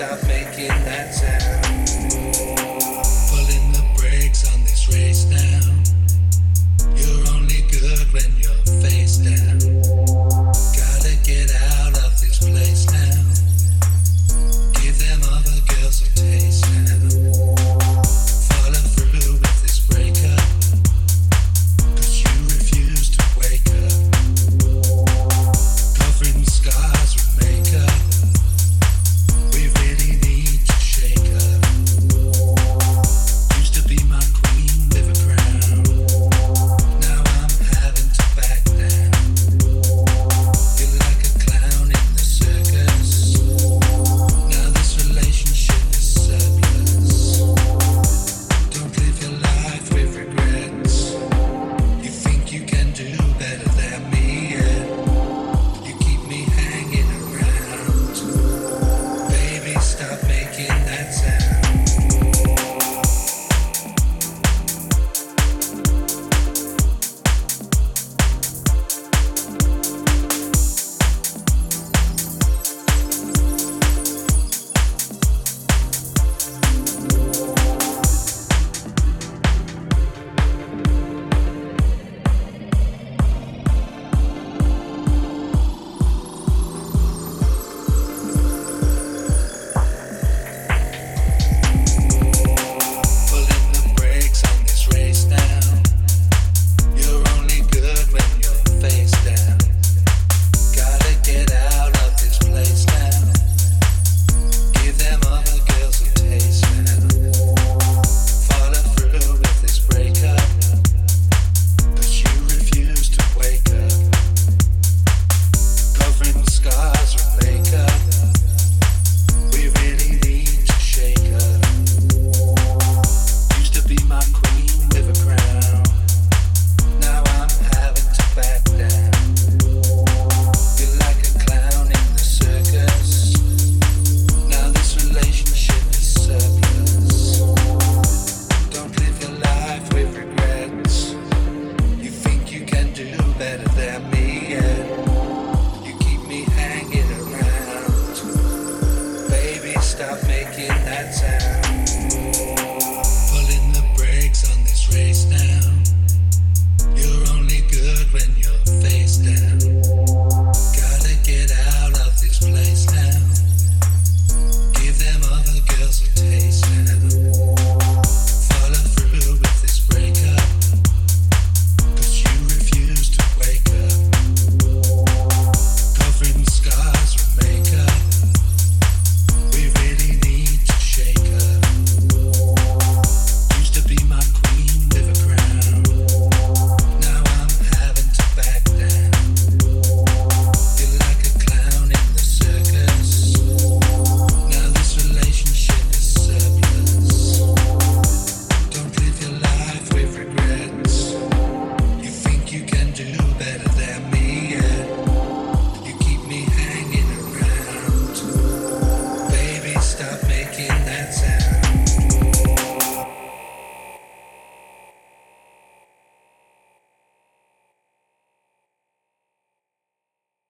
stop making that sound. Pulling the brakes on this race now. You're only good when you're face down.